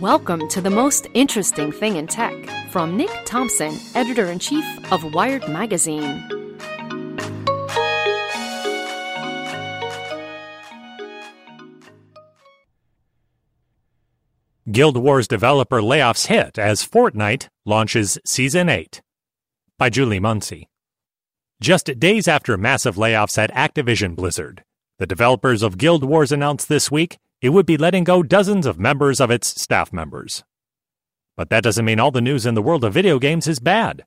Welcome to the most interesting thing in tech from Nick Thompson, editor in chief of Wired Magazine. Guild Wars developer layoffs hit as Fortnite launches Season 8 by Julie Muncy. Just days after massive layoffs at Activision Blizzard, the developers of Guild Wars announced this week it would be letting go dozens of members of its staff members. But that doesn't mean all the news in the world of video games is bad.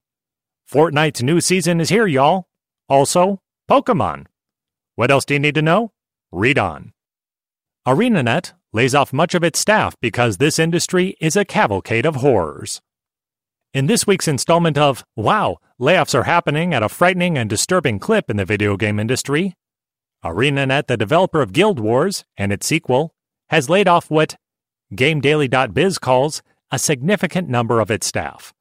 Fortnite's new season is here, y'all. Also, Pokemon. What else do you need to know? Read on. ArenaNet lays off much of its staff because this industry is a cavalcade of horrors. In this week's installment of Wow, layoffs are happening at a frightening and disturbing clip in the video game industry, ArenaNet, the developer of Guild Wars and its sequel, has laid off what GameDaily.biz calls a significant number of its staff.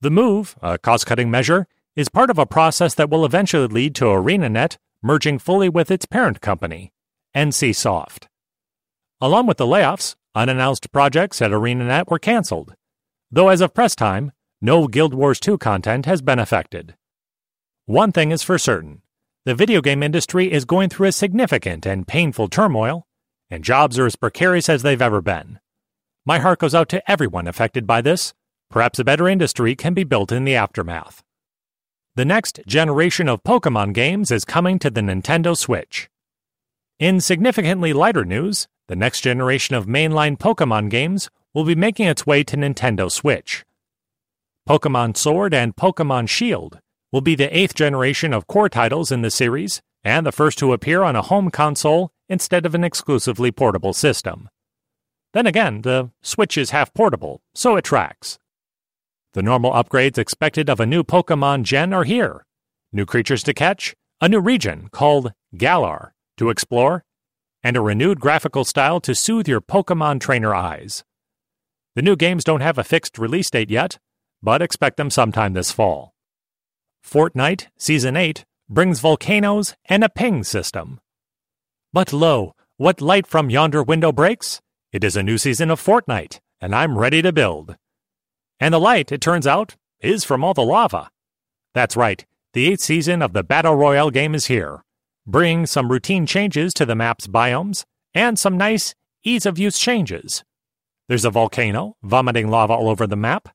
The move, a cost cutting measure, is part of a process that will eventually lead to ArenaNet merging fully with its parent company, NCSoft. Along with the layoffs, unannounced projects at ArenaNet were canceled, though as of press time, no Guild Wars 2 content has been affected. One thing is for certain the video game industry is going through a significant and painful turmoil, and jobs are as precarious as they've ever been. My heart goes out to everyone affected by this. Perhaps a better industry can be built in the aftermath. The next generation of Pokemon games is coming to the Nintendo Switch. In significantly lighter news, the next generation of mainline Pokemon games will be making its way to Nintendo Switch. Pokemon Sword and Pokemon Shield will be the eighth generation of core titles in the series and the first to appear on a home console instead of an exclusively portable system. Then again, the Switch is half portable, so it tracks. The normal upgrades expected of a new Pokemon gen are here new creatures to catch, a new region called Galar to explore, and a renewed graphical style to soothe your Pokemon trainer eyes. The new games don't have a fixed release date yet, but expect them sometime this fall. Fortnite Season 8 brings volcanoes and a ping system. But lo, what light from yonder window breaks? It is a new season of Fortnite, and I'm ready to build. And the light, it turns out, is from all the lava. That's right, the eighth season of the Battle Royale game is here, bringing some routine changes to the map's biomes and some nice ease of use changes. There's a volcano vomiting lava all over the map,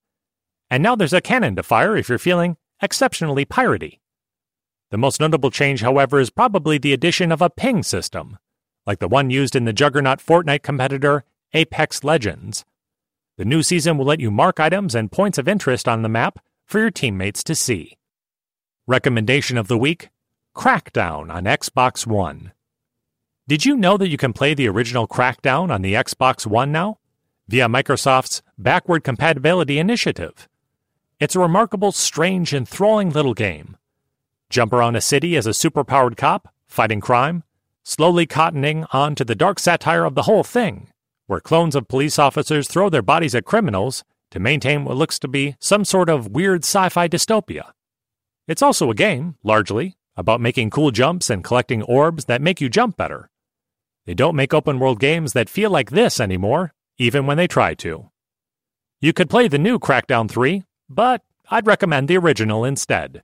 and now there's a cannon to fire if you're feeling exceptionally piratey. The most notable change, however, is probably the addition of a ping system, like the one used in the juggernaut Fortnite competitor Apex Legends. The new season will let you mark items and points of interest on the map for your teammates to see. Recommendation of the week Crackdown on Xbox One. Did you know that you can play the original Crackdown on the Xbox One now? Via Microsoft's Backward Compatibility Initiative. It's a remarkable, strange, enthralling little game jump around a city as a superpowered cop, fighting crime, slowly cottoning on to the dark satire of the whole thing, where clones of police officers throw their bodies at criminals to maintain what looks to be some sort of weird sci fi dystopia. It's also a game, largely, about making cool jumps and collecting orbs that make you jump better. They don't make open world games that feel like this anymore, even when they try to. You could play the new Crackdown 3, but I'd recommend the original instead.